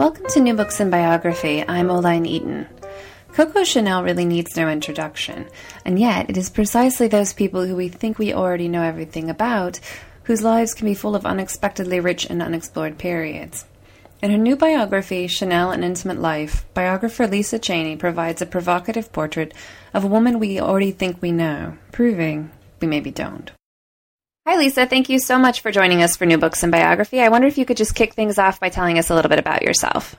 Welcome to New Books in Biography. I'm Oline Eaton. Coco Chanel really needs no introduction, and yet it is precisely those people who we think we already know everything about whose lives can be full of unexpectedly rich and unexplored periods. In her new biography, Chanel An Intimate Life, biographer Lisa Chaney provides a provocative portrait of a woman we already think we know, proving we maybe don't. Hi, Lisa. Thank you so much for joining us for New Books and Biography. I wonder if you could just kick things off by telling us a little bit about yourself.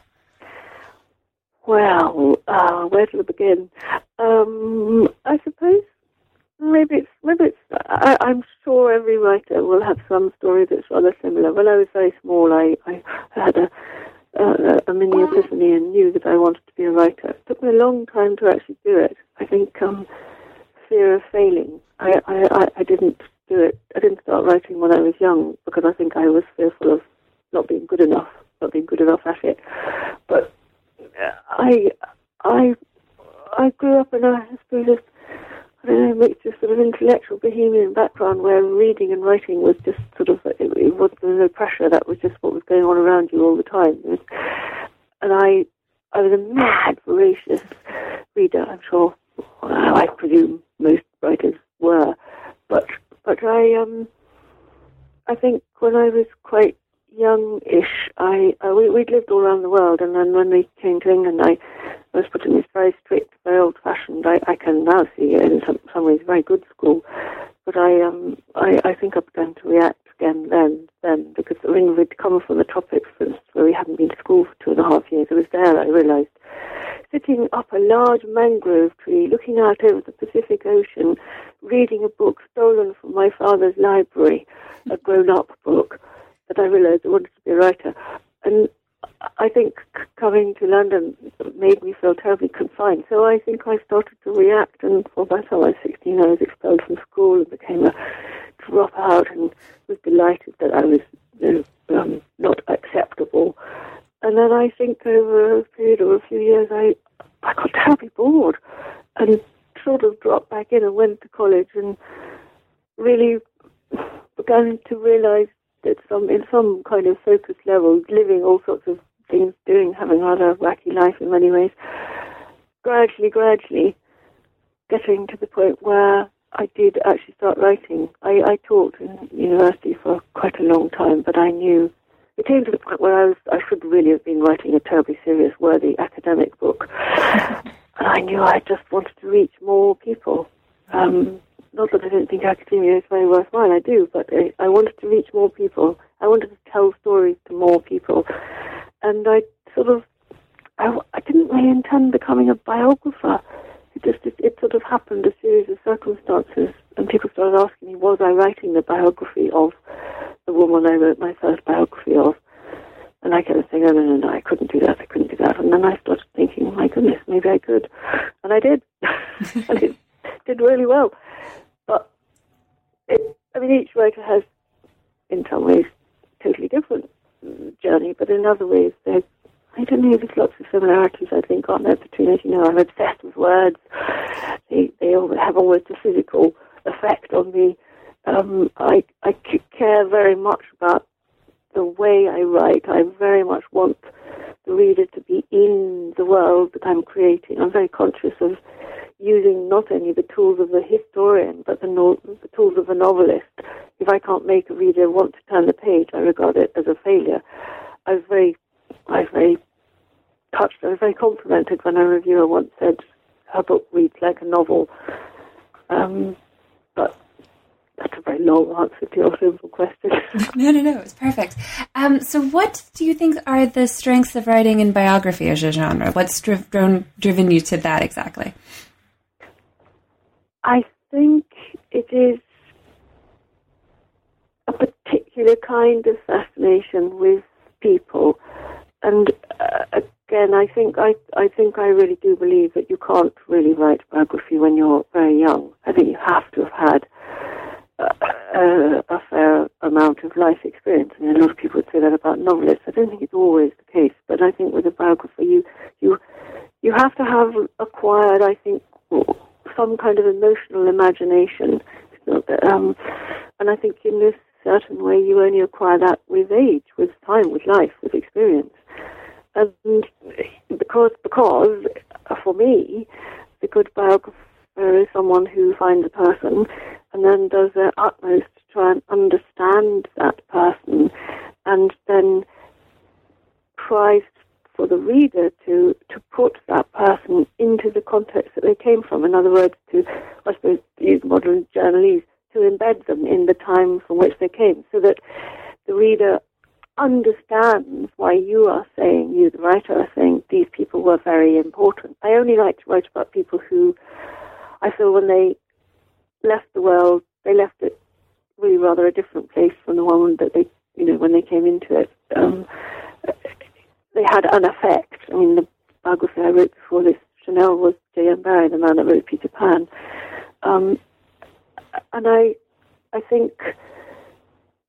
Well, uh, where to begin? Um, I suppose maybe it's maybe it's. I, I'm sure every writer will have some story that's rather similar. When I was very small, I, I had a, a, a mini epiphany and knew that I wanted to be a writer. It took me a long time to actually do it. I think um, fear of failing. I, I, I didn't do it. I didn't start writing when I was young because I think I was fearful of not being good enough, not being good enough at it. But uh, I, I, I grew up in a, I suppose, I don't know, mixture sort of intellectual bohemian background where reading and writing was just sort of, it, it was no pressure. That was just what was going on around you all the time. Was, and I, I was a mad, voracious reader. I'm sure, well, I presume most writers were, but but I um, I think when I was quite young-ish, I, we, would lived all around the world, and then when we came to England, I was put in this very strict, very old-fashioned. I, I can now see it in some, some ways very good school, but I um I, I think I began to react again then then because I mean we'd come from the tropics, where we hadn't been to school for two and a half years. It was there that I realised sitting up a large mangrove tree, looking out over the Pacific Ocean, reading a book stolen from my father's library, a grown-up book, that I realized I wanted to be a writer. And I think coming to London made me feel terribly confined. So I think I started to react, and well, by the time I was 16, I was expelled from school and became a dropout and was delighted that I was you know, um, not acceptable. And then I think over a period of a few years, I, I got terribly bored and sort of dropped back in and went to college and really began to realize that some in some kind of focus level, living all sorts of things, doing having a rather wacky life in many ways, gradually, gradually getting to the point where I did actually start writing. I, I taught in university for quite a long time, but I knew it came to the point where I was I should really have been writing a terribly serious, worthy academic book. And I knew I just wanted to reach more people. Um, not that I didn't think academia is very worthwhile, I do, but I, I wanted to reach more people. I wanted to tell stories to more people. And I sort of, I, I didn't really intend becoming a biographer. It just, it, it sort of happened, a series circumstances, and people started asking me, was I writing the biography of the woman I wrote my first biography of? And I kept saying, no, no, no, no, I couldn't do that, I couldn't do that. And then I started thinking, oh, my goodness, maybe I could. And I did. and it did really well. But, it, I mean, each writer has, in some ways, totally different journey, but in other ways, there's, I don't know, there's lots of similarities, I think, aren't there, between us. You know, I'm obsessed with words. They, they have almost a physical effect on me. Um, I, I care very much about the way I write. I very much want the reader to be in the world that I'm creating. I'm very conscious of using not only the tools of the historian, but the, no- the tools of the novelist. If I can't make a reader want to turn the page, I regard it as a failure. I was very, I was very touched. I was very complimented when a reviewer once said her book reads like a novel. Um, but that's a very long answer to your simple question. no, no, no, it's perfect. Um, so, what do you think are the strengths of writing in biography as a genre? What's driven driven you to that exactly? I think it is a particular kind of fascination with people and uh, again, I think I I think I really do believe that you can't really write biography when you're very young. I think you have to have had a, a fair amount of life experience. I mean, a lot of people would say that about novelists. I don't think it's always the case, but I think with a biographer, you you you have to have acquired, I think, some kind of emotional imagination. Um, and I think in this certain way, you only acquire that with age, with time, with life, with experience. And because, because uh, for me, the good biographer is someone who finds a person and then does their utmost to try and understand that person and then tries for the reader to, to put that person into the context that they came from. In other words, to, I suppose, use modern journalese, to embed them in the time from which they came so that the reader understands why you are saying, you, the writer, are saying these people were very important. I only like to write about people who I feel when they left the world, they left it really rather a different place from the one that they, you know, when they came into it. Um, they had an effect. I mean, the biography I wrote before this, Chanel, was J.M. Barrie, the man that wrote Peter Pan. Um, and I, I think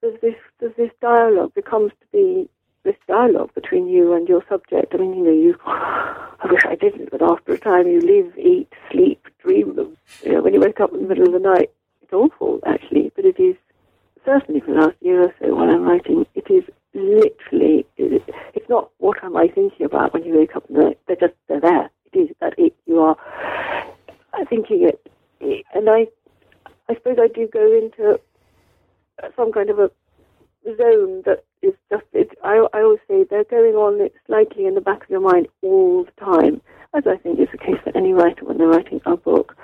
there's this, there's this dialogue becomes to be this dialogue between you and your subject. I mean, you know, you, I wish I didn't, but after a time you live, eat, sleep, dream them. You know, when you wake up in the middle of the night, it's awful, actually, but it is, certainly for the last year or so while I'm writing, it is literally, it's not what am I thinking about when you wake up in the night. They're just, they're there. It is that it, you are thinking it. And I, I suppose I do go into some kind of a zone that is just, it, I, I always say they're going on slightly in the back of your mind all the time, as I think is the case for any writer when they're writing a book.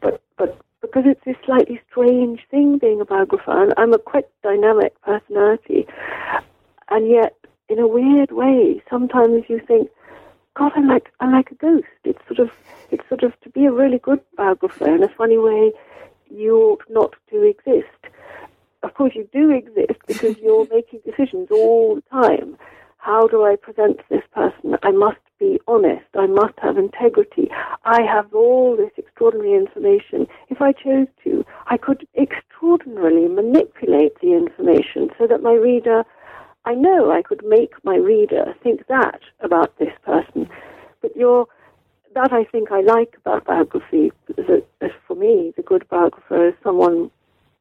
But, but because it's this slightly strange thing being a biographer, and I'm a quite dynamic personality, and yet in a weird way, sometimes you think, God, I'm like I'm like a ghost. It's sort of it's sort of to be a really good biographer in a funny way, you ought not to exist of course you do exist because you're making decisions all the time. How do I present this person? I must be honest. I must have integrity. I have all this extraordinary information. If I chose to, I could extraordinarily manipulate the information so that my reader, I know I could make my reader think that about this person. But you're, that I think I like about biography. Is that, for me, the good biographer is someone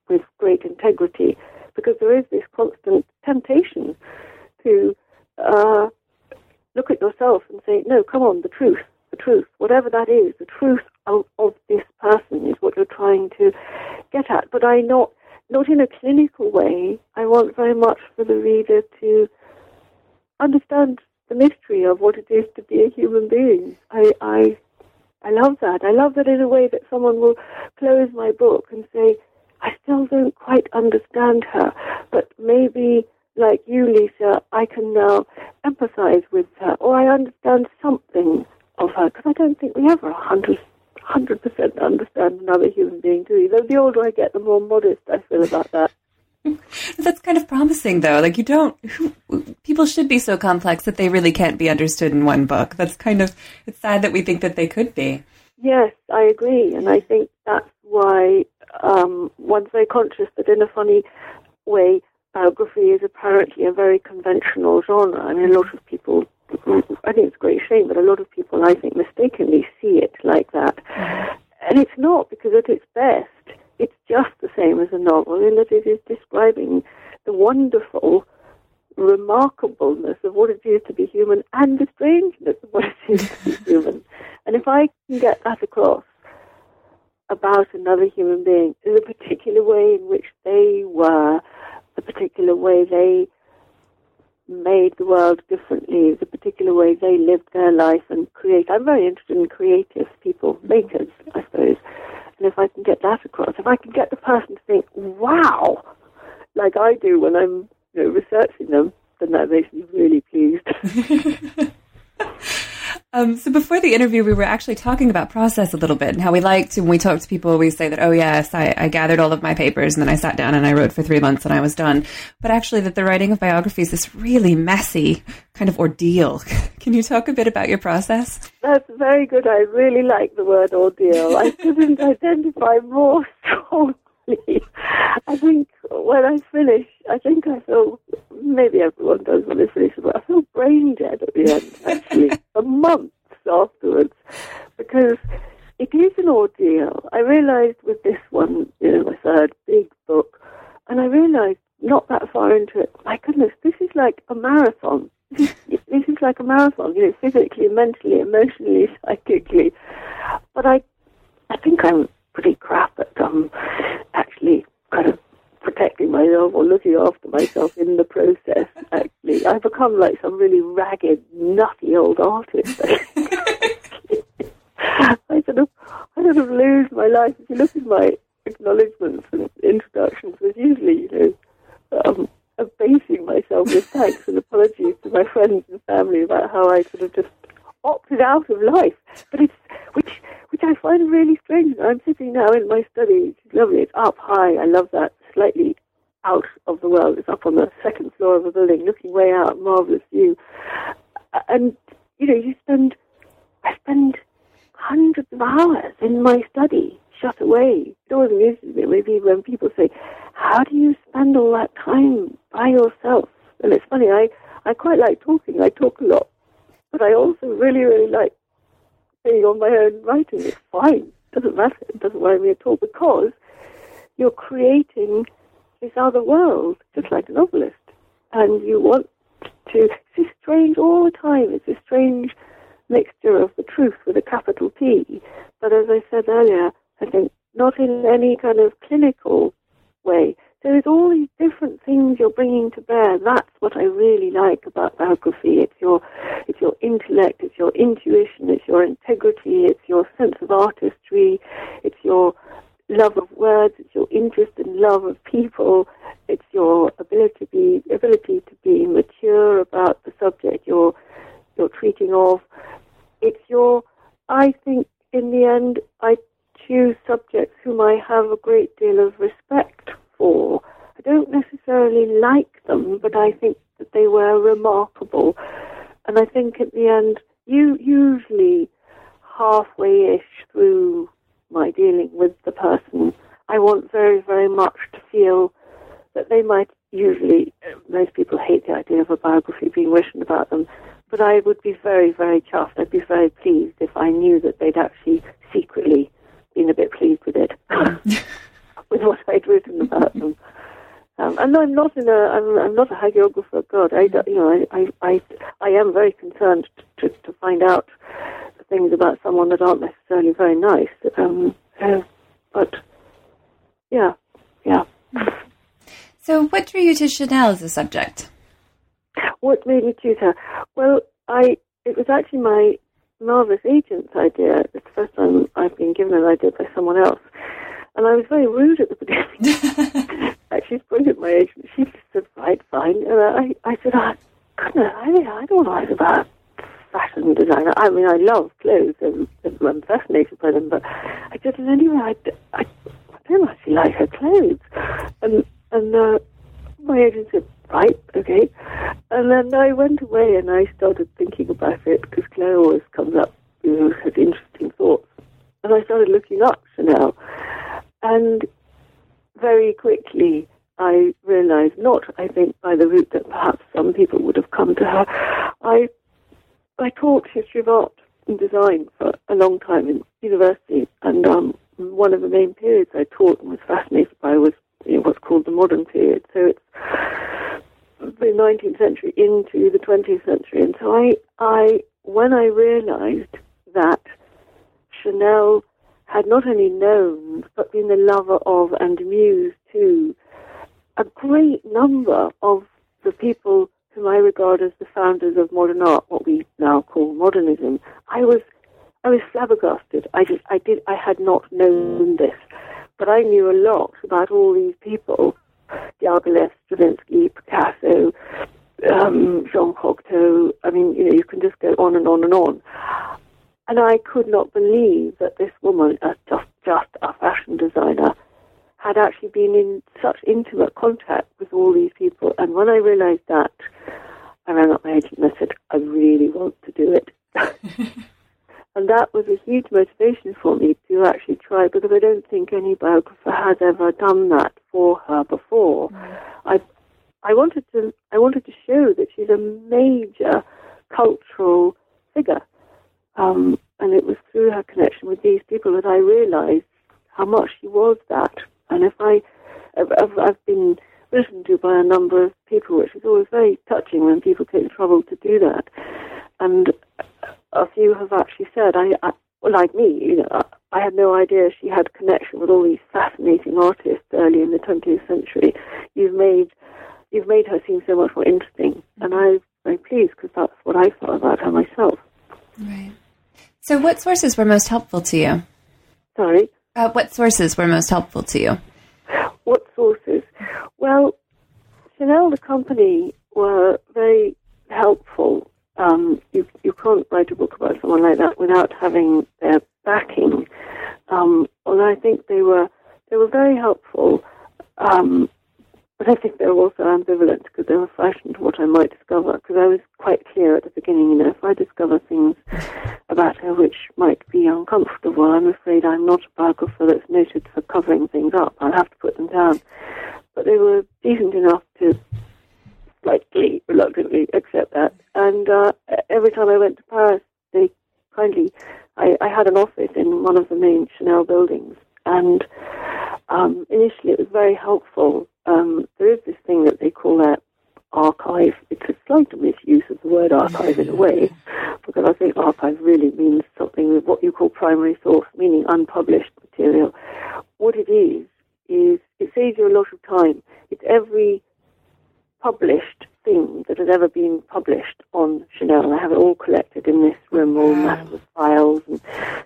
with great integrity, because there is this constant temptation to uh, look at yourself and say, no, come on, the truth, the truth, whatever that is, the truth of, of this person is what you're trying to get at. But I not not in a clinical way. I want very much for the reader to understand the mystery of what it is to be a human being. I, I I love that. I love that in a way that someone will close my book and say, I still don't quite understand her, but maybe, like you, Lisa, I can now empathize with her, or I understand something of her, because I don't think we ever 100 percent understand another human being, do we? Though the older I get, the more modest I feel about that. That's kind of promising, though. Like you don't. People should be so complex that they really can't be understood in one book. That's kind of. It's sad that we think that they could be. Yes, I agree, and I think that's why um, one's very conscious that in a funny way, biography is apparently a very conventional genre. I mean, a lot of people, I think it's a great shame, but a lot of people, I think, mistakenly see it like that. And it's not, because at its best, it's just the same as a novel in that it is describing the wonderful remarkableness of what it is to be human and the strangeness of what it is to be human. And if I can get that across, about another human being in a particular way in which they were, the particular way they made the world differently, the particular way they lived their life and create. I'm very interested in creative people, makers, I suppose. And if I can get that across, if I can get the person to think, wow, like I do when I'm you know, researching them, then that makes me really pleased. Um, so before the interview, we were actually talking about process a little bit and how we liked when we talk to people, we say that, oh yes, I, I, gathered all of my papers and then I sat down and I wrote for three months and I was done. But actually that the writing of biographies is this really messy kind of ordeal. Can you talk a bit about your process? That's very good. I really like the word ordeal. I couldn't identify more strongly. I think when I finish, I think I feel, maybe everyone does when they finish, but I feel brain dead at the end, actually, for months afterwards, because it is an ordeal. I realized with this one, you know, my third big book, and I realized not that far into it, my goodness, this is like a marathon. This is, this is like a marathon, you know, physically, mentally, emotionally, psychically. But I, I think I'm pretty crap at um, actually kind of protecting myself or looking after myself in the process. Actually, I've become like some really ragged, nutty old artist. I sort of, I sort of lose my life. If you look at my acknowledgements and introductions, there's usually, you know, um, abasing myself with thanks and apologies to my friends and family about how I sort of just opted out of life. But it's which which I find really strange. I'm sitting now in my study. It's lovely. It's up high. I love that. Slightly out of the world. It's up on the second floor of a building, looking way out. Marvelous view. And you know, you spend. I spend hundreds of hours in my study, shut away. It always amuses me maybe when people say, "How do you spend all that time by yourself?" And it's funny. I I quite like talking. I talk a lot, but I also really really like being on my own writing. It's fine. It doesn't matter. It doesn't worry me at all because you're creating this other world, just like a novelist. And you want to, it's strange all the time. It's a strange mixture of the truth with a capital T. But as I said earlier, I think not in any kind of clinical way. There's all these different things you're bringing to bear. That's what I really like about biography. It's your, it's your intellect, it's your intuition, it's your integrity, it's your sense of artistry, it's your love of words, it's your interest and love of people, it's your ability to be ability to be mature about the subject you're you're treating of. It's your I think in the end I choose subjects whom I have a great deal of respect for. I don't necessarily like them, but I think that they were remarkable. And I think at the end, you usually halfway ish through my dealing with the person, I want very, very much to feel that they might usually, most people hate the idea of a biography being written about them, but I would be very, very chuffed. I'd be very pleased if I knew that they'd actually secretly been a bit pleased with it, with what I'd written about them. Um, and I'm not in a, I'm, I'm not a hagiographer. God, I, you know, I, I, I, am very concerned to, to find out things about someone that aren't necessarily very nice. Um, uh, but yeah, yeah. So, what drew you to Chanel as a subject? What made me choose her? Well, I it was actually my marvelous agent's idea. It's the first time I've been given an idea by someone else, and I was very rude at the beginning. actually, spoke at my agent. She said, "Right, fine," and I, I said, "I couldn't. I, I don't know what about fashion designer. I mean, I love clothes and I'm fascinated by them, but I just, anyway, I, I, I don't actually like her clothes. And, and uh, my agent said, right, okay. And then I went away and I started thinking about it because Claire always comes up, you know, interesting thoughts. And I started looking up Chanel. And very quickly, I realized, not I think by the route that perhaps some people would have come to her, I I taught history of art and design for a long time in university, and um, one of the main periods I taught and was fascinated by was you know, what's called the modern period. So it's the 19th century into the 20th century, and so I, I when I realised that Chanel had not only known but been the lover of and muse to a great number of the people whom I regard as the founders of modern art, what we now call modernism, I was I was flabbergasted. I just I did I had not known this, but I knew a lot about all these people: Diaghilev, Stravinsky, Picasso, um, Jean Cocteau. I mean, you know, you can just go on and on and on. And I could not believe that this woman, uh, just just a fashion designer, had actually been in such intimate contact with all these people. And when I realised that, I rang up my agent and I said, I really want to do it. and that was a huge motivation for me to actually try because I don't think any biographer has ever done that for her before. Mm. I I wanted to I wanted to show that she's a major cultural figure. Um, and it was through her connection with these people that I realized how much she was that. And if I, I've, I've been listened to by a number of people, which is always very touching when people take the trouble to do that. And a few have actually said, I, I like me, you know, I had no idea she had connection with all these fascinating artists early in the 20th century. You've made you've made her seem so much more interesting, and I'm very pleased because that's what I thought about her myself. Right. So, what sources were most helpful to you? Sorry. Uh, what sources were most helpful to you? What sources? Well, Chanel, the company, were very helpful. Um, you, you can't write a book about someone like that without having their backing. Um, although I think they were they were very helpful. Um, but I think they were also ambivalent because they were frightened of what I might discover. Because I was quite clear at the beginning, you know, if I discover things about her which might be uncomfortable, I'm afraid I'm not a biographer that's noted for covering things up. I'll have to put them down. But they were decent enough to slightly reluctantly accept that. And uh, every time I went to Paris, they kindly, I, I had an office in one of the main Chanel buildings, and um, initially it was very helpful um, there is this thing that they call that archive. It's a slight misuse of the word archive in a way, because I think archive really means something with what you call primary source, meaning unpublished material. What it is, is it saves you a lot of time. It's every published thing that has ever been published on Chanel. I have it all collected in this room, all massive files, and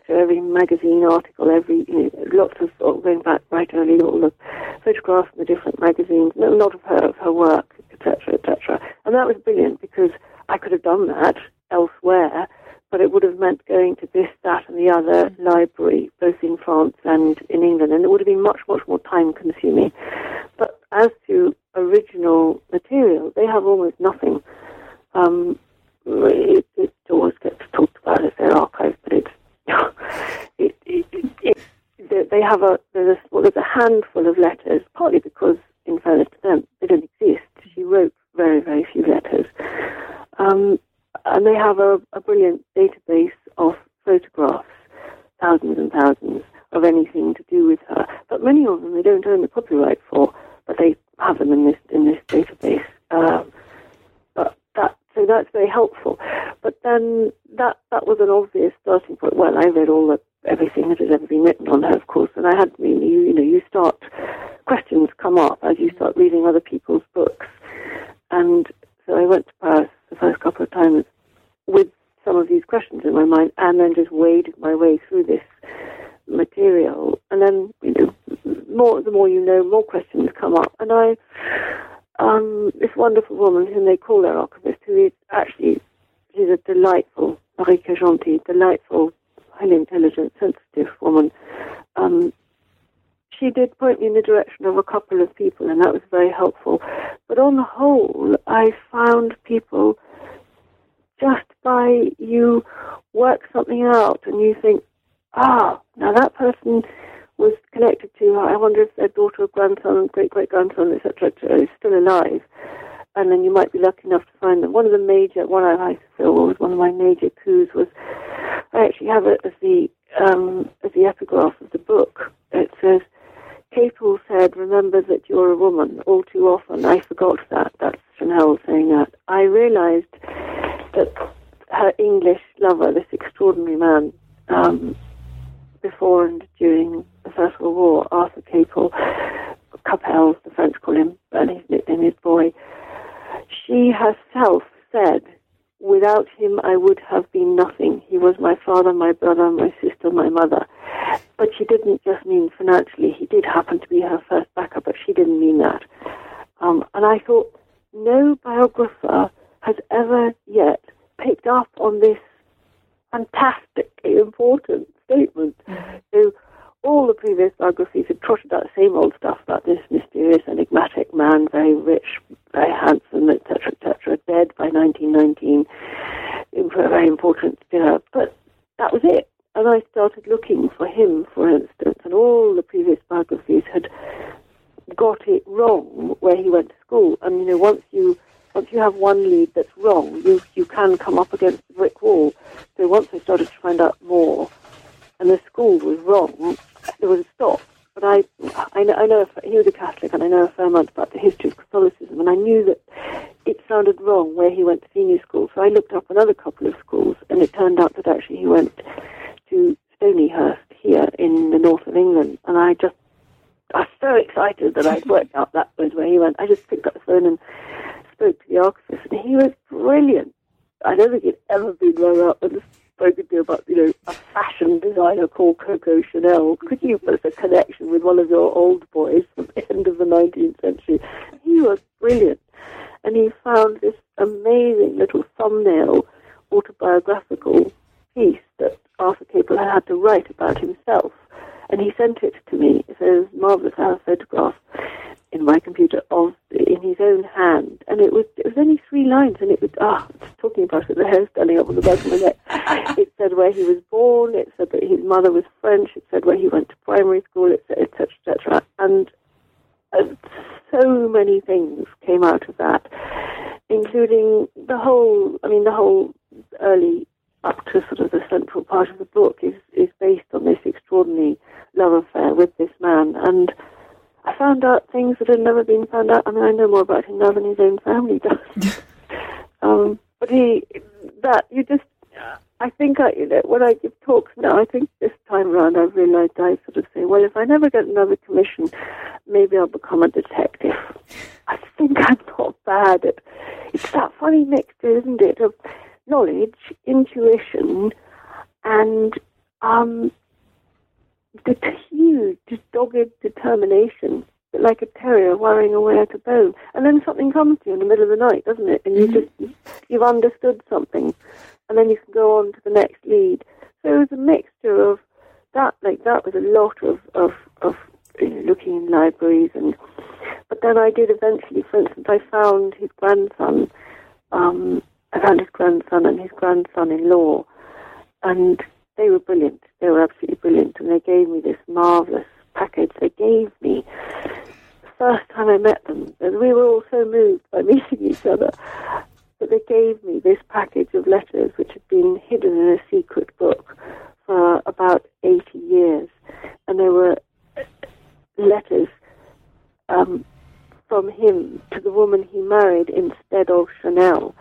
so every magazine article, every you know, lots of sort of going back right early, all the photographs from the different magazines, no, not of her, of her work, etc., etc. And that was brilliant because I could have done that elsewhere, but it would have meant going to this, that, and the other mm-hmm. library, both in France and in England, and it would have been much, much more time consuming. But as to original material, they have almost nothing. Um, it, it, always gets talked about as their archive, but it's it, it, it, they have a there's a well, there's a handful of letters, partly because, in fairness to them, they don't exist. She wrote very very few letters, um, and they have a, a brilliant database of photographs, thousands and thousands of anything to do with her. But many of them they don't own the copyright for but they have them in this in this database. Um, but that so that's very helpful. But then that that was an starting point. Well, I read all the everything that has ever been written on her, of course, and I had you you know you start questions come up as you start reading other people's books, and so I went to Paris the first couple of times with some of these questions in my mind, and then just waded my way through this material, and then you know more the more you know, more questions come up. And I, um, this wonderful woman whom they call their archivist, who is actually she's a delightful Marika Genty, delightful, highly intelligent, sensitive woman. Um, she did point me in the direction of a couple of people, and that was helpful. But on the whole, I found people just by you work something out and you think, ah, now that person was connected to, I wonder if their daughter or grandson, great great grandson, etc., is still alive. And then you might be lucky enough to find them. One of the major, one I like to feel was one of my major coups was, I actually have it as the um, as the epigraph of the book. It says, Capel said, remember that you're a woman. All too often, I forgot that. That's Chanel saying that. I realized that her English lover, this extraordinary man, um, before and during the First World War, Arthur Capel, Capel, the French call him, and his nickname is Boy, she herself said, without him I would have been nothing. He was my father, my brother, my sister, my mother. But she didn't just mean financially. He did happen to be her first backer, but she didn't mean that. Um, and I thought, no biographer has ever yet picked up on this fantastically important statement. So all the previous biographies had trotted out the same old stuff about this mysterious, enigmatic man, very rich, very handsome, etc., etc., dead by 1919, for a very important dinner. But that was it. And I started looking for him, for instance, and all the previous biographies had got it wrong where he went to school. And you know, once you once you have one lead that's wrong, you you can come up against the brick wall. So once I started to find out more, and the school was wrong, there was a stop. But I, I know, I know he was a Catholic, and I know a fair amount about the history of Catholicism, and I knew that it sounded wrong where he went to senior school. So I looked up another couple of schools, and it turned out that actually he went to Stonyhurst here in the north of England, and I just I was so excited that I'd worked out that was where he went. I just picked up the phone and spoke to the archivist, and he was brilliant. I don't think he'd ever been rung up and spoken to about, you know, a fashion designer called Coco Chanel. Could you put a connection with one of your old boys from the end of the 19th century? He was brilliant. And he found this amazing little thumbnail autobiographical piece that Arthur Capel had had to write about himself. And he sent it to me. It says, marvelous, photograph in my computer of in his own hand, and it was it was only three lines, and it was ah, talking about it, the hair standing up on the back of my neck. It said where he was born. It said that his mother was French. It said where he went to primary school, etc., etc., etc. And uh, so many things came out of that, including the whole. I mean, the whole early up to sort of the central part of the book is is based on this extraordinary love affair with this man and I found out things that had never been found out. I mean, I know more about him now than his own family does. um, but he, that, you just, I think I, you know, when I give talks now, I think this time around I've realized I sort of say, well, if I never get another commission, maybe I'll become a detective. I think I'm not bad at, it's that funny mixture, isn't it, of knowledge, intuition, and um, the huge, dogged determination, like a terrier worrying away at a bone. And then something comes to you in the middle of the night, doesn't it? And you mm-hmm. just, you've understood something. And then you can go on to the next lead. So it was a mixture of that, like that was a lot of, of, of you know, looking in libraries and, but then I did eventually, for instance, I found his grandson, um, I found his grandson and his grandson-in-law, and they were brilliant. They were absolutely brilliant, and they gave me this marvelous package. They gave me the first time I met them, and we were all so moved by meeting each other. But they gave me this package of letters, which had been hidden in a secret book for about 80 years, and they were letters um, from him to the woman he married instead of Chanel.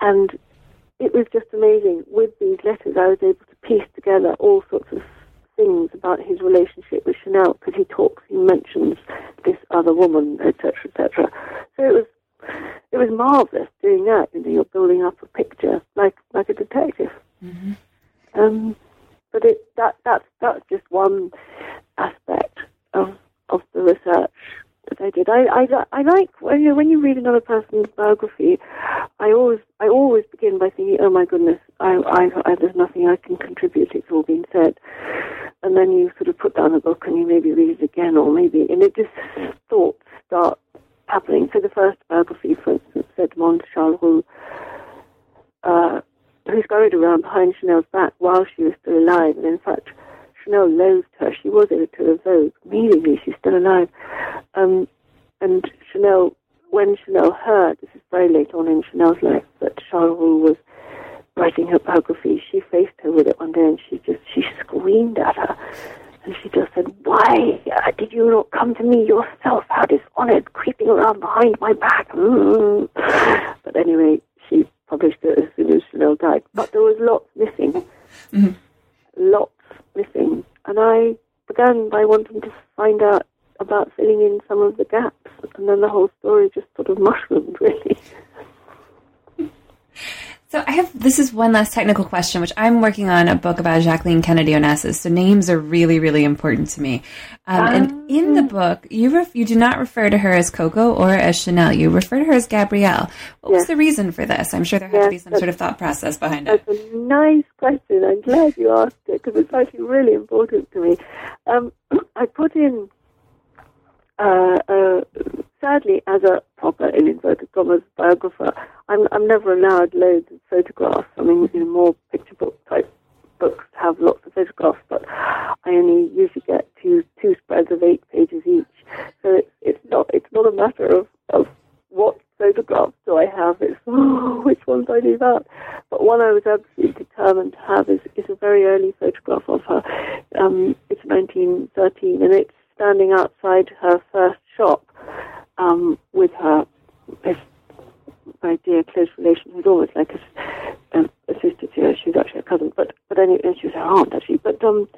And it was just amazing. With these letters, I was able to piece together all sorts of things about his relationship with Chanel because he talks, he mentions this other woman, etc., etc. So it was it was marvelous doing that. You know, you're building up a picture like like a detective. Mm-hmm. Um, but it that that's that's just one aspect of of the research that I did. I, I, I like when you when you read another person's biography. I always I always begin by thinking, oh my goodness, I, I, I there's nothing I can contribute. It's all been said, and then you sort of put down the book and you maybe read it again, or maybe and it just thoughts start happening. So the first biography, for instance, Edmonde Charles Roux, uh, who scurried around behind Chanel's back while she was still alive, and in fact Chanel loathed her. She was editor of Vogue. Immediately, she's still alive. Um, and Chanel, when Chanel heard, this is very late on in Chanel's life, that Charles Roux was writing her biography, she faced her with it one day and she just, she screamed at her. And she just said, Why uh, did you not come to me yourself? How dishonored, creeping around behind my back. Mm. But anyway, she published it as soon as Chanel died. But there was lots missing. Mm-hmm. Lots missing. And I began by wanting to find out about filling in some of the gaps. And then the whole story just sort of mushroomed, really. So I have this is one last technical question, which I'm working on a book about Jacqueline Kennedy Onassis. So names are really, really important to me. Um, and in the book, you ref- you do not refer to her as Coco or as Chanel. You refer to her as Gabrielle. What was the reason for this? I'm sure there had to be some sort of thought process behind it. That's a nice question. I'm glad you asked it because it's actually really important to me. Um, I put in, uh, uh, sadly, as a proper, in inverted commas, biographer, I'm, I'm never allowed loads of photographs. I mean, you know, more picture book type books have lots of photographs, but I only usually get two two spreads of eight pages each. So it's it's not it's not a matter of, of what photographs do I have. It's oh, which ones I leave out. But one I was absolutely determined to have is, is a very early photograph of her. Um, it's 1913, and it's standing outside her first shop um, with her this very dear close relation who's always like a, a, a sister to her. She's actually a cousin, but but anyway, she was her aunt actually. But um,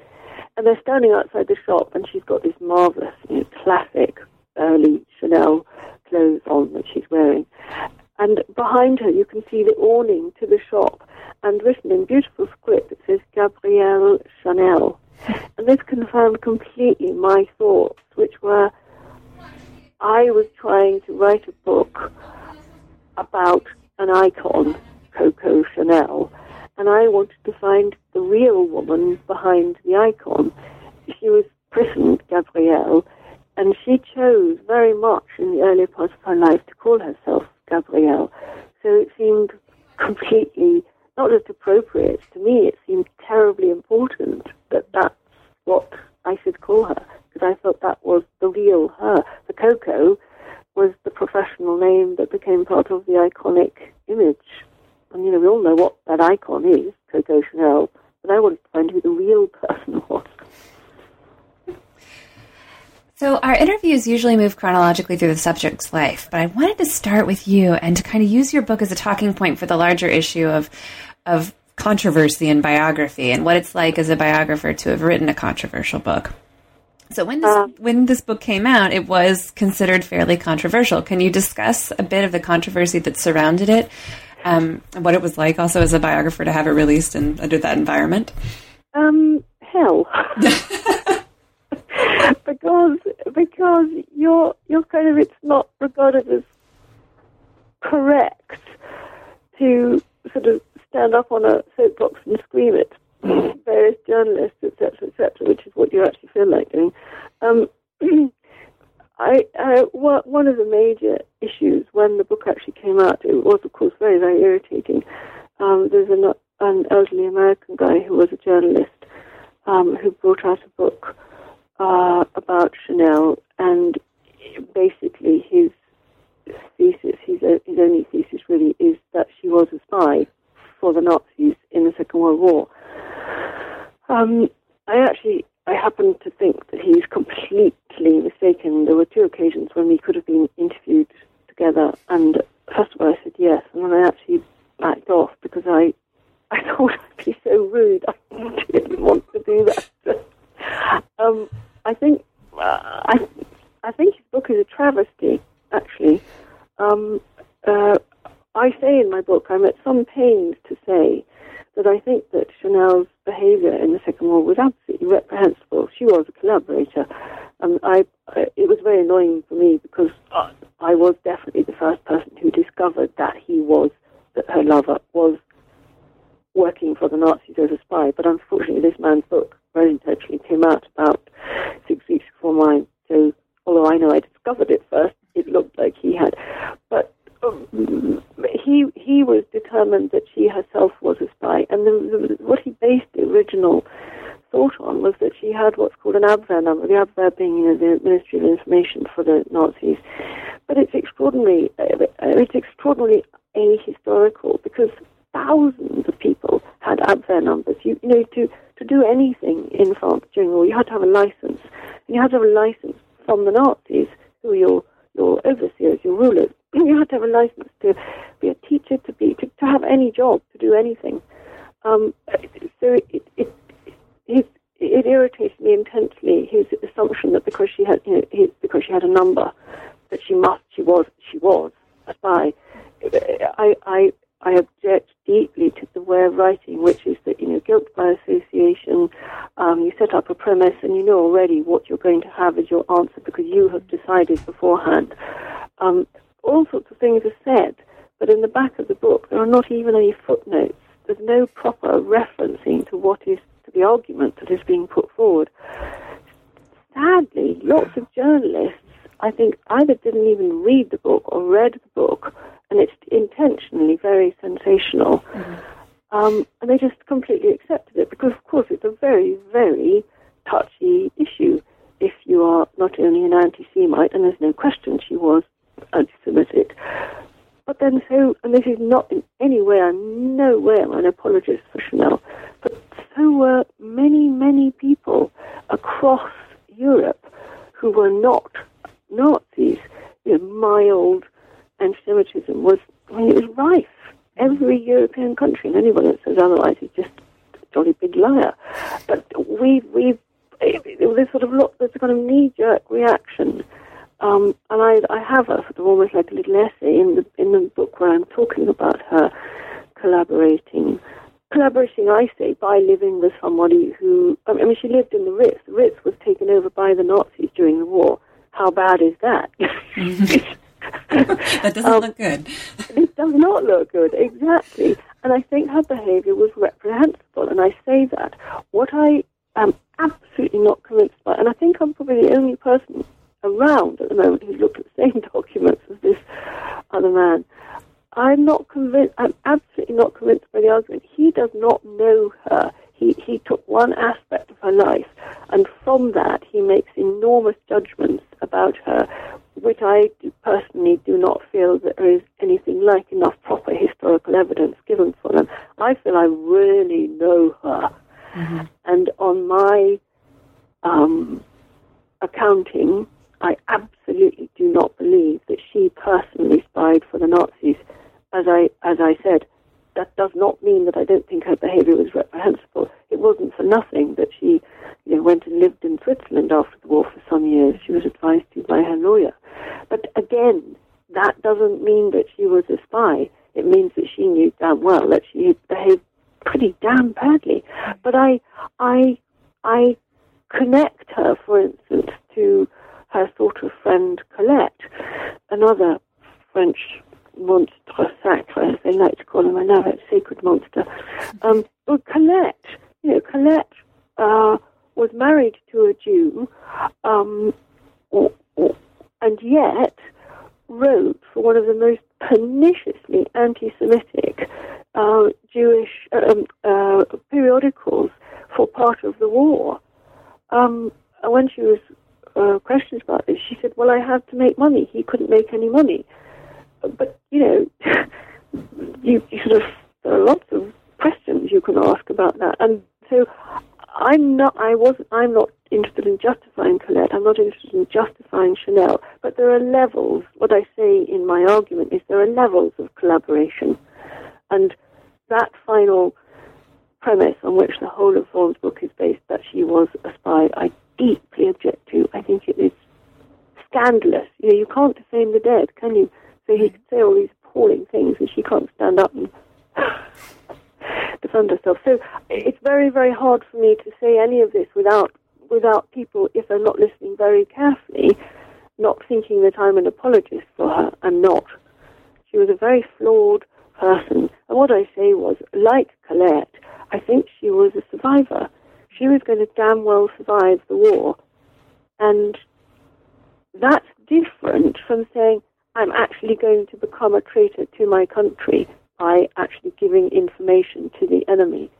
and they're standing outside the shop, and she's got this marvelous, you know, classic early Chanel clothes on that she's wearing. And behind her, you can see the awning to the shop, and written in beautiful script, it says Gabrielle Chanel. And this confirmed completely my thoughts, which were I was trying to write a book about an icon, Coco Chanel, and I wanted to find the real woman behind the icon. She was christened Gabrielle, and she chose very much in the earlier part of her life to call herself Gabrielle. So it seemed completely, not just appropriate, to me it seemed terribly important that that's what I should call her, because I thought that was the real her. The Coco was the professional name that became part of the iconic image. And, you know, we all know what that icon is, Coco Chanel, but I wanted to find who the real person was. So our interviews usually move chronologically through the subject's life, but I wanted to start with you and to kind of use your book as a talking point for the larger issue of of controversy in biography and what it's like as a biographer to have written a controversial book. So when this when this book came out, it was considered fairly controversial. Can you discuss a bit of the controversy that surrounded it, um, and what it was like also as a biographer to have it released in, under that environment? Um, hell. because because you're you're kind of it's not regarded as correct to sort of stand up on a soapbox and scream at various journalists, etc., etc., which is what you actually feel like doing. Um, I, I one of the major issues when the book actually came out, it was of course very very irritating. Um, there's an, an elderly American guy who was a journalist um, who brought out a book uh, about Chanel, and basically his thesis, his, his only thesis really, is that she was a spy for the Nazis in the Second World War. Um, I actually, I happen to think that he's completely mistaken. There were two occasions when we could have been interviewed together, and first of all I said yes, and then I actually backed off because I, I thought I'd be so rude. I didn't want to do that. um, I think, uh, I, I think his book is a travesty. Actually, um, uh, I say in my book, I'm at some pains to say that I think that Chanel's behaviour in the Second War was absolutely reprehensible. She was a collaborator. Um, I, I, it was very annoying for me because uh, I was definitely the first person who discovered that he was, that her lover was working for the Nazis as a spy. But unfortunately, this man's book, very intentionally, came out about six weeks before mine. So, although I know I discovered it first, it looked like he had. But um, he he was determined that she herself was a spy, and the, the, what he based the original thought on was that she had what's called an Abwehr number, the Abwehr being you know, the Ministry of Information for the Nazis. But it's extraordinarily, uh, it's extraordinarily ahistorical because thousands of people had Abwehr numbers. You, you know, to, to do anything in France during the war, you had to have a license. And you had to have a license from the Nazis, who were your, your overseers, your rulers. You had to have a license to be a teacher, to be to, to have any job, to do anything. Um, so it, it, it, it irritated me intensely his assumption that because she had you know, his, because she had a number that she must she was she was a spy. I I I object de- writing, which is that you know guilt by association. Um, you set up a premise, and you know already what you're going to have as your answer because you have decided beforehand. Um, all sorts of things are said, but in the back of the book there are not even any footnotes. There's no proper referencing to what is to the argument that is being put forward. Sadly, lots of journalists, I think, either didn't even read the book or read the book, and it's intentionally very sensational. Mm-hmm. Um, and they just completely accepted it because, of course, it's a very, very touchy issue. If you are not only an anti-Semite, and there's no question she was anti-Semitic, but then so, and this is not in any way, I'm nowhere an apologist for Chanel, but so were many, many people across Europe who were not Nazis. You know, mild anti-Semitism was, I mean, it was rife. Every European country, and anyone that says otherwise is just a jolly big liar. But we, we, there's sort of there's a kind of knee-jerk reaction. Um, and I, I have a sort of almost like a little essay in the in the book where I'm talking about her collaborating collaborating, I say, by living with somebody who, I mean, she lived in the Ritz. The Ritz was taken over by the Nazis during the war. How bad is that? that doesn't um, look good. it does not look good, exactly. And I think her behavior was reprehensible, and I say that. What I am absolutely not convinced by, and I think I'm probably the only person around at the moment who's looked at the same documents as this other man, I'm not convinced. I'm absolutely not convinced by the argument. He does not know her. He he took one aspect of her life, and from that he makes enormous judgments about her, which I do, personally do not feel that there is anything like enough proper historical evidence given for them. I feel I really know her, mm-hmm. and on my um, accounting, I absolutely do not believe that she personally spied for the Nazis as I as I said, that does not mean that I don't think her behaviour was reprehensible. It wasn't for nothing that she you know, went and lived in Switzerland after the war for some years. She was advised to by her lawyer. But again, that doesn't mean that she was a spy. It means that she knew damn well that she behaved pretty damn badly. But I, I, I connect her, for instance, to her sort of friend Colette, another French monstre sacre, as they like to call him. I know it's sacred monster. Um, well, Colette, you know, Colette uh, was married to a Jew, um, and yet wrote for one of the most perniciously anti-Semitic uh, Jewish um, uh, periodicals for part of the war. Um, when she was uh, questioned about this, she said, "Well, I had to make money. He couldn't make any money." but you know, you, you sort of there are lots of questions you can ask about that, and so I'm not. I was. I'm not interested in justifying Colette. I'm not interested in justifying Chanel. But there are levels. What I say in my argument is there are levels of collaboration, and that final premise on which the whole of Vaughan's book is based, that she was a spy, I deeply object to. I think it is scandalous. You know, you can't defame the dead, can you? So he could say all these appalling things, and she can't stand up and defend herself. So it's very, very hard for me to say any of this without without people, if they're not listening very carefully, not thinking that I'm an apologist for her. I'm not. She was a very flawed person. And what I say was, like Colette, I think she was a survivor. She was going to damn well survive the war. And that's different from saying, I'm actually going to become a traitor to my country by actually giving information to the enemy.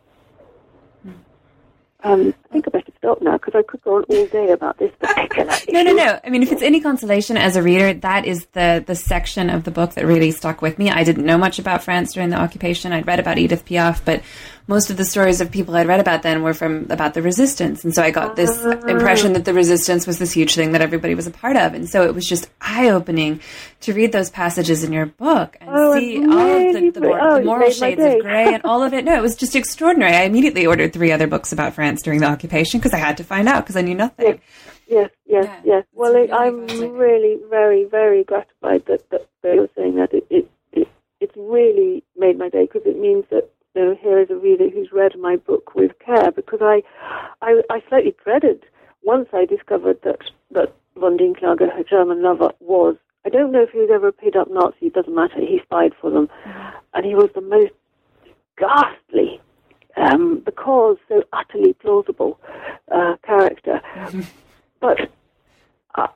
Um, I think I better stop now because I could go on all day about this particular. No, no, no. I mean, if it's any consolation as a reader, that is the the section of the book that really stuck with me. I didn't know much about France during the occupation. I'd read about Edith Piaf, but most of the stories of people I'd read about then were from about the resistance, and so I got this uh, impression that the resistance was this huge thing that everybody was a part of, and so it was just eye opening to read those passages in your book and oh, see all of the, the, oh, the moral shades of gray and all of it. No, it was just extraordinary. I immediately ordered three other books about France during the occupation because I had to find out because I knew nothing. Yes, yes, yes. Yeah, yes. Well, really I'm really very, very gratified that, that you're saying that. It, it, it, it's really made my day because it means that know, here is a reader who's read my book with care because I, I, I slightly dreaded once I discovered that that von Dincklage, her German lover, was. I don't know if he was ever a paid up Nazi. It doesn't matter. He spied for them, mm-hmm. and he was the most ghastly, um, because so utterly plausible uh, character. Mm-hmm. But uh,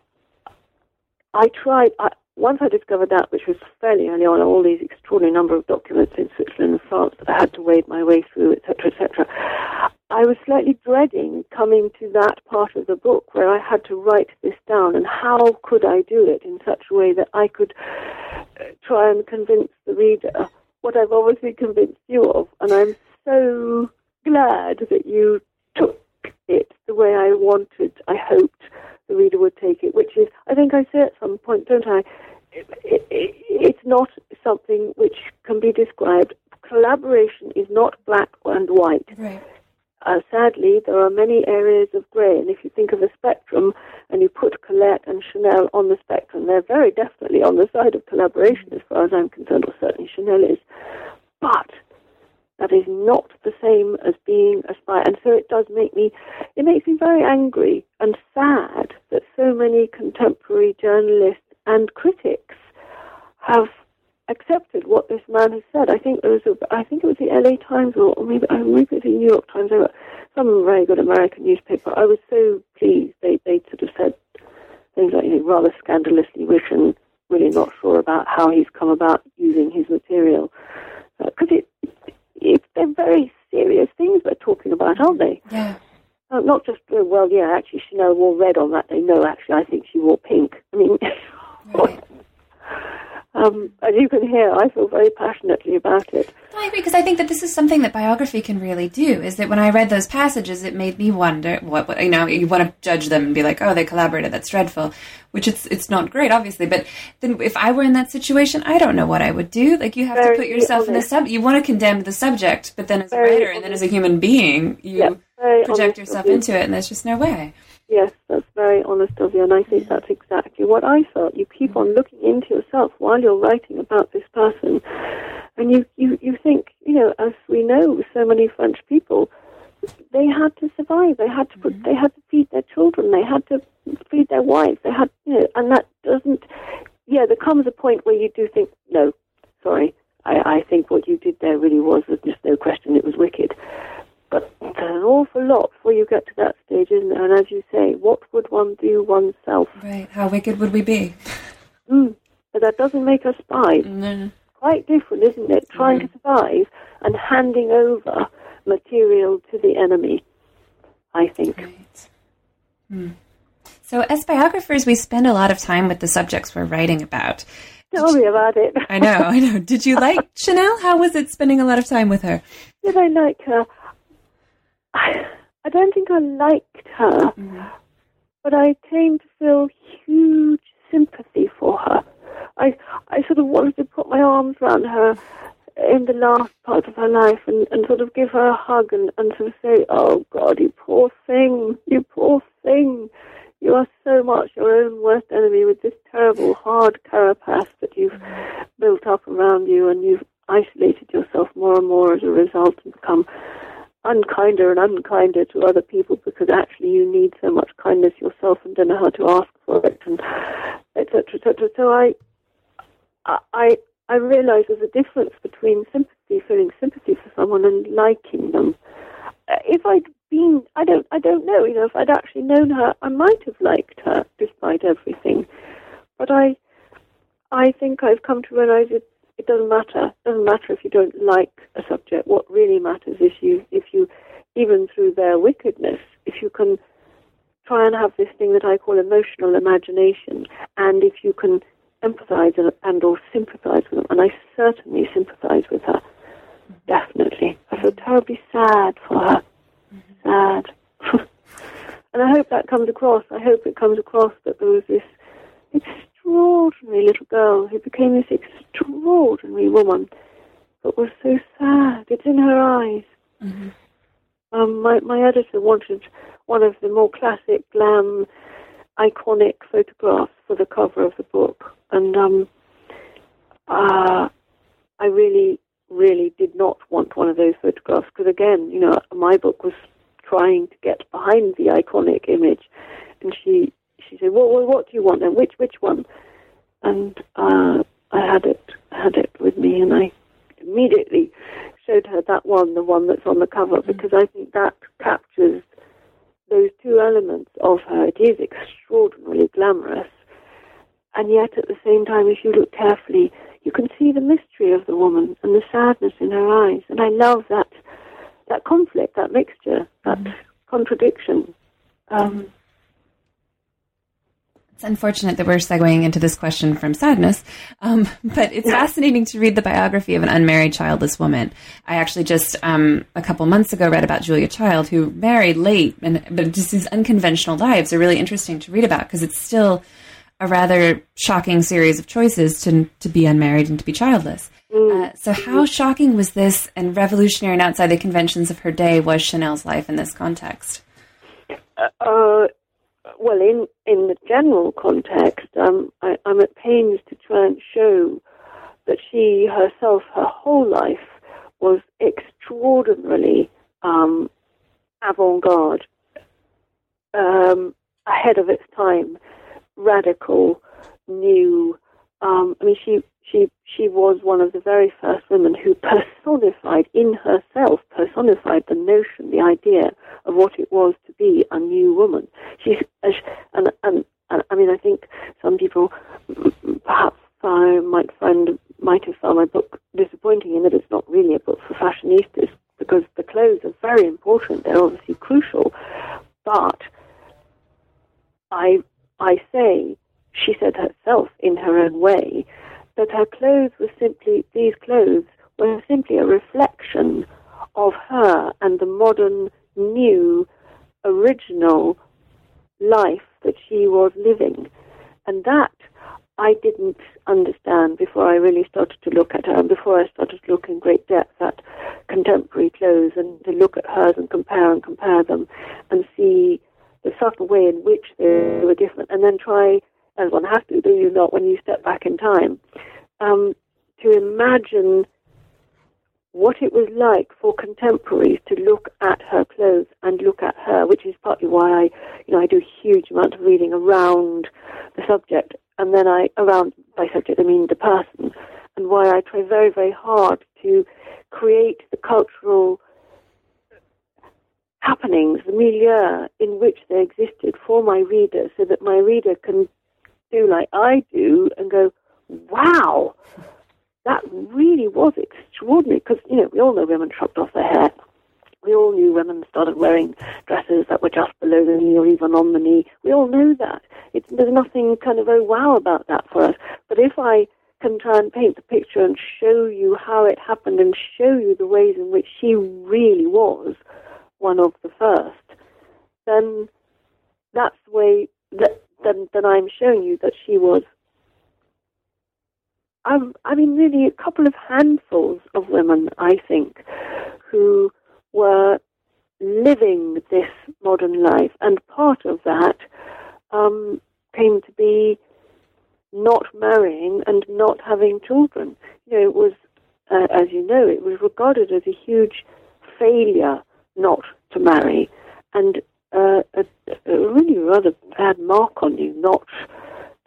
I tried. I, once I discovered that, which was fairly early on, all these extraordinary number of documents in Switzerland and France that I had to wade my way through, etc., etc., I was slightly dreading coming to that part of the book where I had to write this down, and how could I do it in such a way that I could uh, try and convince the reader what I've obviously convinced you of, and I'm so glad that you took it the way I wanted, I hoped the reader would take it, which is, I think I say at some point, don't I? It, it, it's not something which can be described. Collaboration is not black and white. Right. Uh, sadly, there are many areas of grey, and if you think of a spectrum and you put Colette and Chanel on the spectrum, they're very definitely on the side of collaboration as far as I'm concerned, or certainly Chanel is. But that is not the same as being a spy. And so it does make me, it makes me very angry and sad that so many contemporary journalists and critics have accepted what this man has said. I think it was, a, I think it was the L.A. Times or maybe, uh, maybe it was the New York Times, some very good American newspaper. I was so pleased. They they sort of said things like you know, rather scandalously written, really not sure about how he's come about using his material because uh, it it's, they're very serious things we're talking about, aren't they? Yeah. Uh, not just, uh, well, yeah, actually, Chanel wore red on that day. No, actually, I think she wore pink. I mean, right. Um, as you can hear, I feel very passionately about it. I agree because I think that this is something that biography can really do. Is that when I read those passages, it made me wonder what, what you know. You want to judge them and be like, "Oh, they collaborated. That's dreadful," which it's it's not great, obviously. But then, if I were in that situation, I don't know what I would do. Like you have Very to put yourself honest. in the sub. You want to condemn the subject, but then as Very a writer honest. and then as a human being, you project yourself into it, and there's just no way. Yes, that's very honest of you, and I think that's exactly what I felt. You keep on looking into yourself while you're writing about this person, and you, you, you think, you know, as we know, so many French people, they had to survive. They had to put, mm-hmm. they had to feed their children. They had to feed their wives. They had, you know, and that doesn't. Yeah, there comes a point where you do think, no, sorry, I, I think what you did there really was, there's just no question, it was wicked. But there's an awful lot before you get to that stage, isn't there? And as you say, what would one do oneself? Right. How wicked would we be? Mm. But that doesn't make us spies. No. Quite different, isn't it? Trying mm. to survive and handing over material to the enemy, I think. Right. Hmm. So, as biographers, we spend a lot of time with the subjects we're writing about. Tell me about it. I know, I know. Did you like Chanel? How was it spending a lot of time with her? Did I like her? I, I don't think I liked her, mm. but I came to feel huge sympathy for her. I I sort of wanted to put my arms around her in the last part of her life and, and sort of give her a hug and, and sort of say, Oh God, you poor thing, you poor thing. You are so much your own worst enemy with this terrible hard carapace that you've built up around you and you've isolated yourself more and more as a result and become unkinder and unkinder to other people because actually you need so much kindness yourself and don't know how to ask for it and etc etc so i i i realize there's a difference between sympathy feeling sympathy for someone and liking them. Uh, if i'd been i don't i don't know you know if i'd actually known her i might have liked her despite everything. But i i think i've come to realize it it doesn't matter. It doesn't matter if you don't like a subject. What really matters is you, if you, even through their wickedness, if you can try and have this thing that I call emotional imagination, and if you can empathize and, and or sympathize with them, and I certainly sympathize with her, definitely. I feel terribly sad for her, sad. and I hope that comes across. I hope it comes across that there was this extraordinary little girl who became this extraordinary woman, but was so sad. It's in her eyes. Mm-hmm. Um, my, my editor wanted one of the more classic, glam, iconic photographs for the cover of the book, and um, uh, I really really did not want one of those photographs because, again, you know, my book was trying to get behind the iconic image, and she she said, "Well, well what do you want then? Which which one?" And uh, I had it had it with me, and I immediately showed her that one, the one that's on the cover, mm. because I think that captures those two elements of her. It is extraordinarily glamorous, and yet at the same time, if you look carefully, you can see the mystery of the woman and the sadness in her eyes. And I love that that conflict, that mixture, that mm. contradiction. Um, it's unfortunate that we're segueing into this question from sadness, um, but it's fascinating to read the biography of an unmarried childless woman. I actually just um, a couple months ago read about Julia Child, who married late, and but just these unconventional lives are really interesting to read about because it's still a rather shocking series of choices to to be unmarried and to be childless. Mm. Uh, so, how shocking was this, and revolutionary and outside the conventions of her day was Chanel's life in this context? Uh, well, in in the general context, um, I, I'm at pains to try and show that she herself, her whole life, was extraordinarily um, avant-garde, um, ahead of its time, radical, new. Um, I mean, she she she was one of the very first women who personified in herself, personified the notion, the idea of what it was to be a new woman. She's and and, and I mean, I think some people perhaps I might find might have found my book disappointing in that it's not really a book for fashionistas because the clothes are very important. They're obviously crucial, but I I say she said herself in her own way that her clothes were simply, these clothes were simply a reflection of her and the modern, new, original life that she was living. And that I didn't understand before I really started to look at her and before I started to look in great depth at contemporary clothes and to look at hers and compare and compare them and see the subtle way in which they were different and then try as one has to, do you not, when you step back in time, um, to imagine what it was like for contemporaries to look at her clothes and look at her, which is partly why I, you know, I do a huge amount of reading around the subject, and then I, around by subject I mean the person, and why I try very, very hard to create the cultural happenings, the milieu in which they existed for my reader, so that my reader can do like I do and go, wow, that really was extraordinary. Because, you know, we all know women chopped off their hair. We all knew women started wearing dresses that were just below the knee or even on the knee. We all know that. It's, there's nothing kind of oh wow about that for us. But if I can try and paint the picture and show you how it happened and show you the ways in which she really was one of the first, then that's the way that then, then I'm showing you that she was. Um, I mean, really, a couple of handfuls of women, I think, who were living this modern life, and part of that um, came to be not marrying and not having children. You know, it was, uh, as you know, it was regarded as a huge failure not to marry, and uh, a, a, really rather bad mark on you not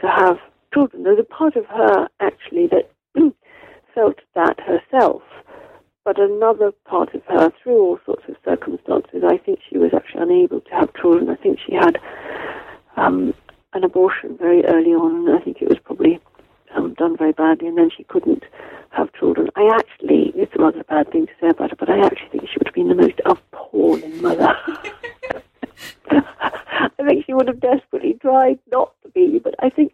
to have children. There's a part of her actually that felt that herself, but another part of her, through all sorts of circumstances, I think she was actually unable to have children. I think she had um, an abortion very early on. I think it was probably um, done very badly, and then she couldn't have children. I actually, it's a rather bad thing to say about her, but I actually think she would have been the most appalling mother. I think she would have desperately tried not to be, but I think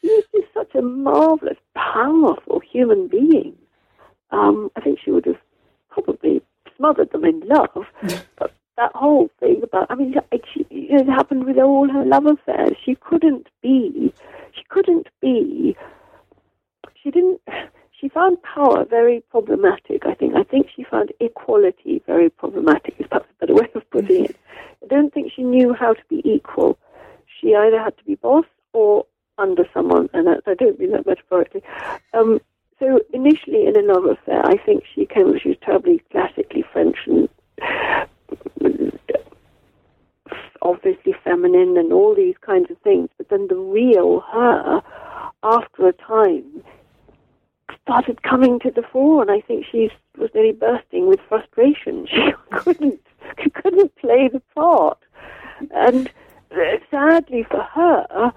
she's just such a marvelous, powerful human being. Um, I think she would have probably smothered them in love, but that whole thing about, I mean, it, it happened with all her love affairs. She couldn't be, she couldn't be, she didn't, she found power very problematic, I think. I think she found equality very problematic, is perhaps a better way of putting it. I don't think she knew how to be equal. She either had to be boss or under someone, and I, I don't mean that metaphorically. Um, so initially in a love affair, I think she came. she was terribly classically French and obviously feminine and all these kinds of things. But then the real her, after a time, started coming to the fore, and I think she was nearly bursting with frustration. She couldn't, she couldn't play the part, and sadly for her,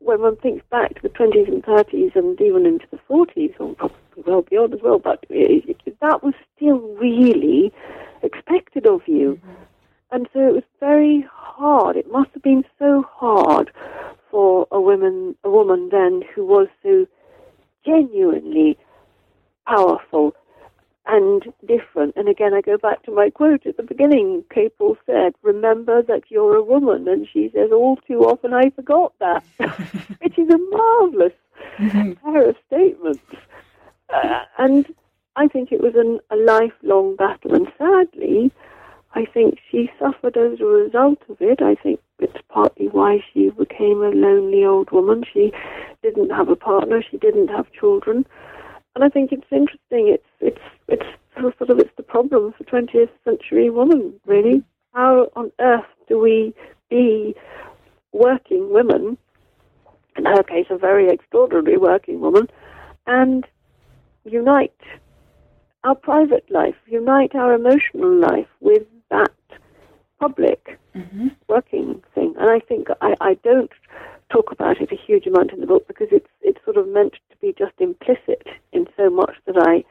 when one thinks back to the 20s and 30s and even into the 40s, or probably well beyond as well, but that was still really expected of you. Mm-hmm. And so it was very hard. It must have been so hard for a woman, a woman then who was so genuinely powerful and different. And again, I go back to my quote at the beginning. Capel said, "Remember that you're a woman," and she says, "All too often I forgot that," which is a marvelous mm-hmm. pair of statements. Uh, and I think it was an, a lifelong battle, and sadly, I think she suffered as a result of it. I think it's partly why she became a lonely old woman. She didn't have a partner. She didn't have children, and I think it's interesting. It's it's it's sort of it's the problem for 20th century women. Really, how on earth do we be working women? In her case, a very extraordinary working woman, and unite our private life, unite our emotional life with that public mm-hmm. working thing. And I think I, I don't talk about it a huge amount in the book because it's it's sort of meant to be just implicit in so much that I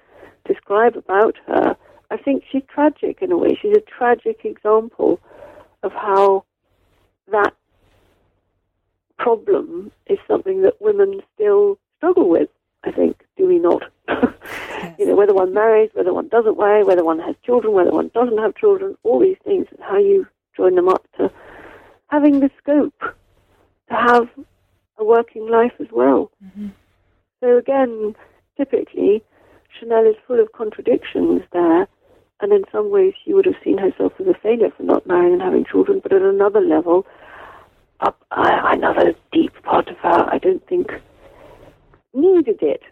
describe about her. I think she's tragic in a way. She's a tragic example of how that problem is something that women still struggle with. I think, do we not? You know, whether one marries, whether one doesn't marry, whether one has children, whether one doesn't have children, all these things, and how you join them up to having the scope to have a working life as well. Mm-hmm. So again, typically, Chanel is full of contradictions there, and in some ways she would have seen herself as a failure for not marrying and having children, but at another level, up uh, another deep part of her, I don't think needed it.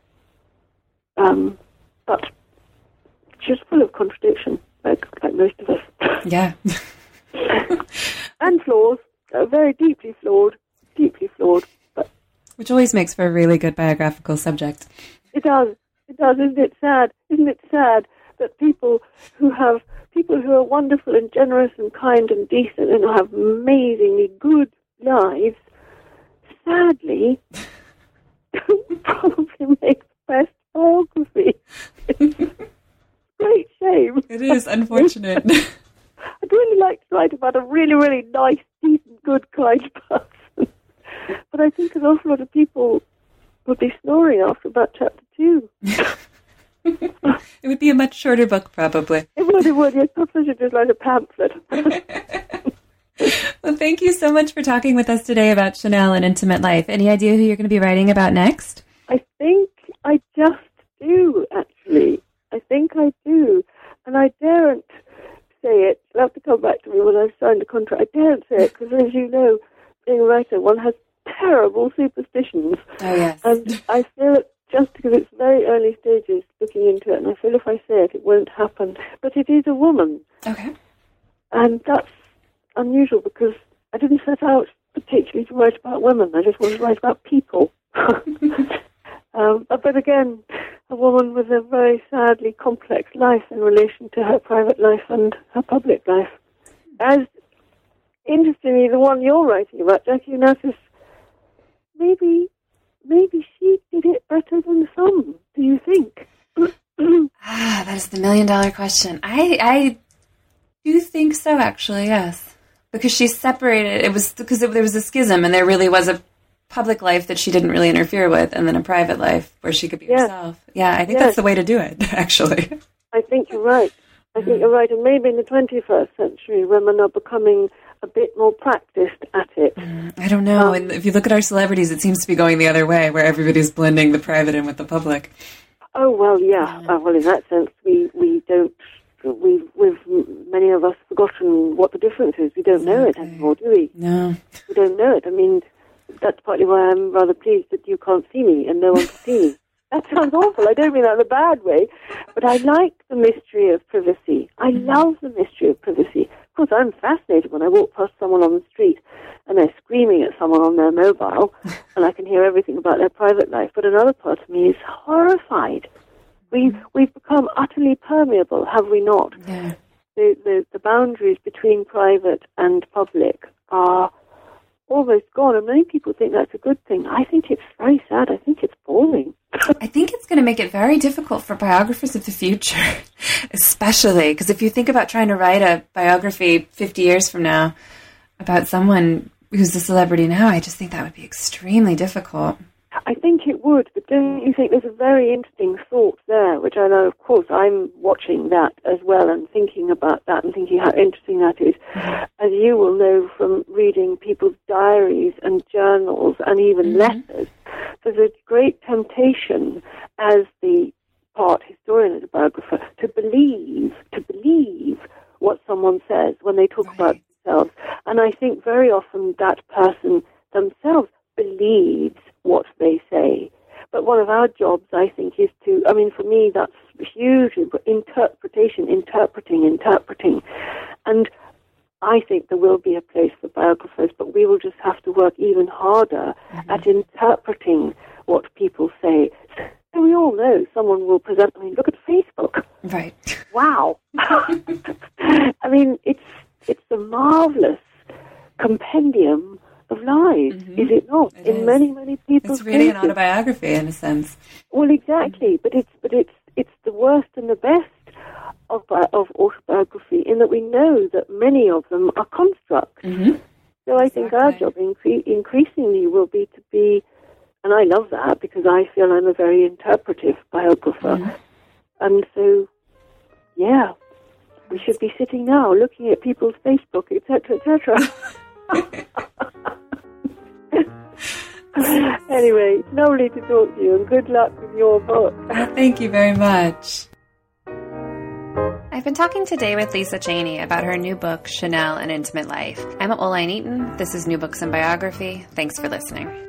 Um, but she's full of contradiction, like, like most of us. Yeah. and flaws, uh, very deeply flawed, deeply flawed. But Which always makes for a really good biographical subject. It does. It does. Isn't it sad? Isn't it sad that people who have people who are wonderful and generous and kind and decent and have amazingly good lives, sadly, probably make the best biography. great shame. It is unfortunate. I'd really like to write about a really, really nice, decent, good, kind person. but I think an awful lot of people would be snoring after about chapter two. it would be a much shorter book, probably. It would, it would. Yes, probably should just write a pamphlet. well, thank you so much for talking with us today about Chanel and intimate life. Any idea who you're going to be writing about next? I think I just do, actually. I think I do. And I daren't say it. You'll have to come back to me when I've signed a contract. I daren't say it because, as you know, being a writer, one has terrible superstitions. Oh, yes. And I feel it just because it's very early stages looking into it, and I feel if I say it, it won't happen. But it is a woman. Okay. And that's unusual because I didn't set out particularly to write about women. I just wanted to write about people. um, but again, a woman with a very sadly complex life in relation to her private life and her public life. As interestingly, the one you're writing about, Jackie Onassis, maybe maybe she did it better than some. Do you think? ah, that is the million dollar question. I I do think so, actually. Yes because she separated. It was because there was a schism, and there really was a public life that she didn't really interfere with, and then a private life where she could be yes. herself. Yeah, I think yes. that's the way to do it. Actually, I think you're right. I think you're right, and maybe in the 21st century, women are becoming a bit more practiced at it. Mm, I don't know. Um, and if you look at our celebrities, it seems to be going the other way, where everybody's blending the private in with the public. Oh well, yeah. Uh, well, in that sense, we we don't we've, we've many of us forgotten what the difference is. We don't know it anymore, do we? No, we don't know it. I mean, that's partly why I'm rather pleased that you can't see me and no one can see me. that sounds awful. I don't mean that in a bad way, but I like the mystery of privacy. I Mm-hmm. love the mystery of privacy. Of course, I'm fascinated when I walk past someone on the street and they're screaming at someone on their mobile, and I can hear everything about their private life. But another part of me is horrified. We've we've become utterly permeable, have we not? Yeah. the, the, the boundaries between private and public are almost gone. And many people think that's a good thing. I think it's very sad. I think it's boring. I think it's going to make it very difficult for biographers of the future, especially because if you think about trying to write a biography 50 years from now about someone who's a celebrity now, I just think that would be extremely difficult. I think it would, but don't you think there's a very interesting thought there, which I know, of course, I'm watching that as well and thinking about that and thinking how interesting that is. Mm-hmm. As you will know from reading people's diaries and journals and even mm-hmm. letters, there's a great temptation as the part historian and a biographer to believe, to believe what someone says when they talk about themselves. And I think very often that person themselves believes what they say. But one of our jobs, I think, is to, I mean, for me, that's hugely interpretation, interpreting, interpreting. And I think there will be a place for biographers, but we will just have to work even harder mm-hmm. at interpreting what people say. So we all know someone will present, I mean, look at Facebook. Right. Wow. I mean, it's, it's a marvelous compendium of lies, is it not? It in is. many, many people's It's really an autobiography in a sense. Well, exactly, but it's but it's it's the worst and the best of of autobiography in that we know that many of them are constructs. Mm-hmm. So I think our job incre- increasingly will be to be, and I love that because I feel I'm a very interpretive biographer, Mm-hmm. and so yeah, we should be sitting now looking at people's Facebook, etc., etc. anyway, it's lovely to talk to you, and good luck with your book. Thank you very much. I've been talking today with Lisa Chaney about her new book, Chanel An Intimate Life. I'm Oline Eaton. This is New Books and Biography. Thanks for listening.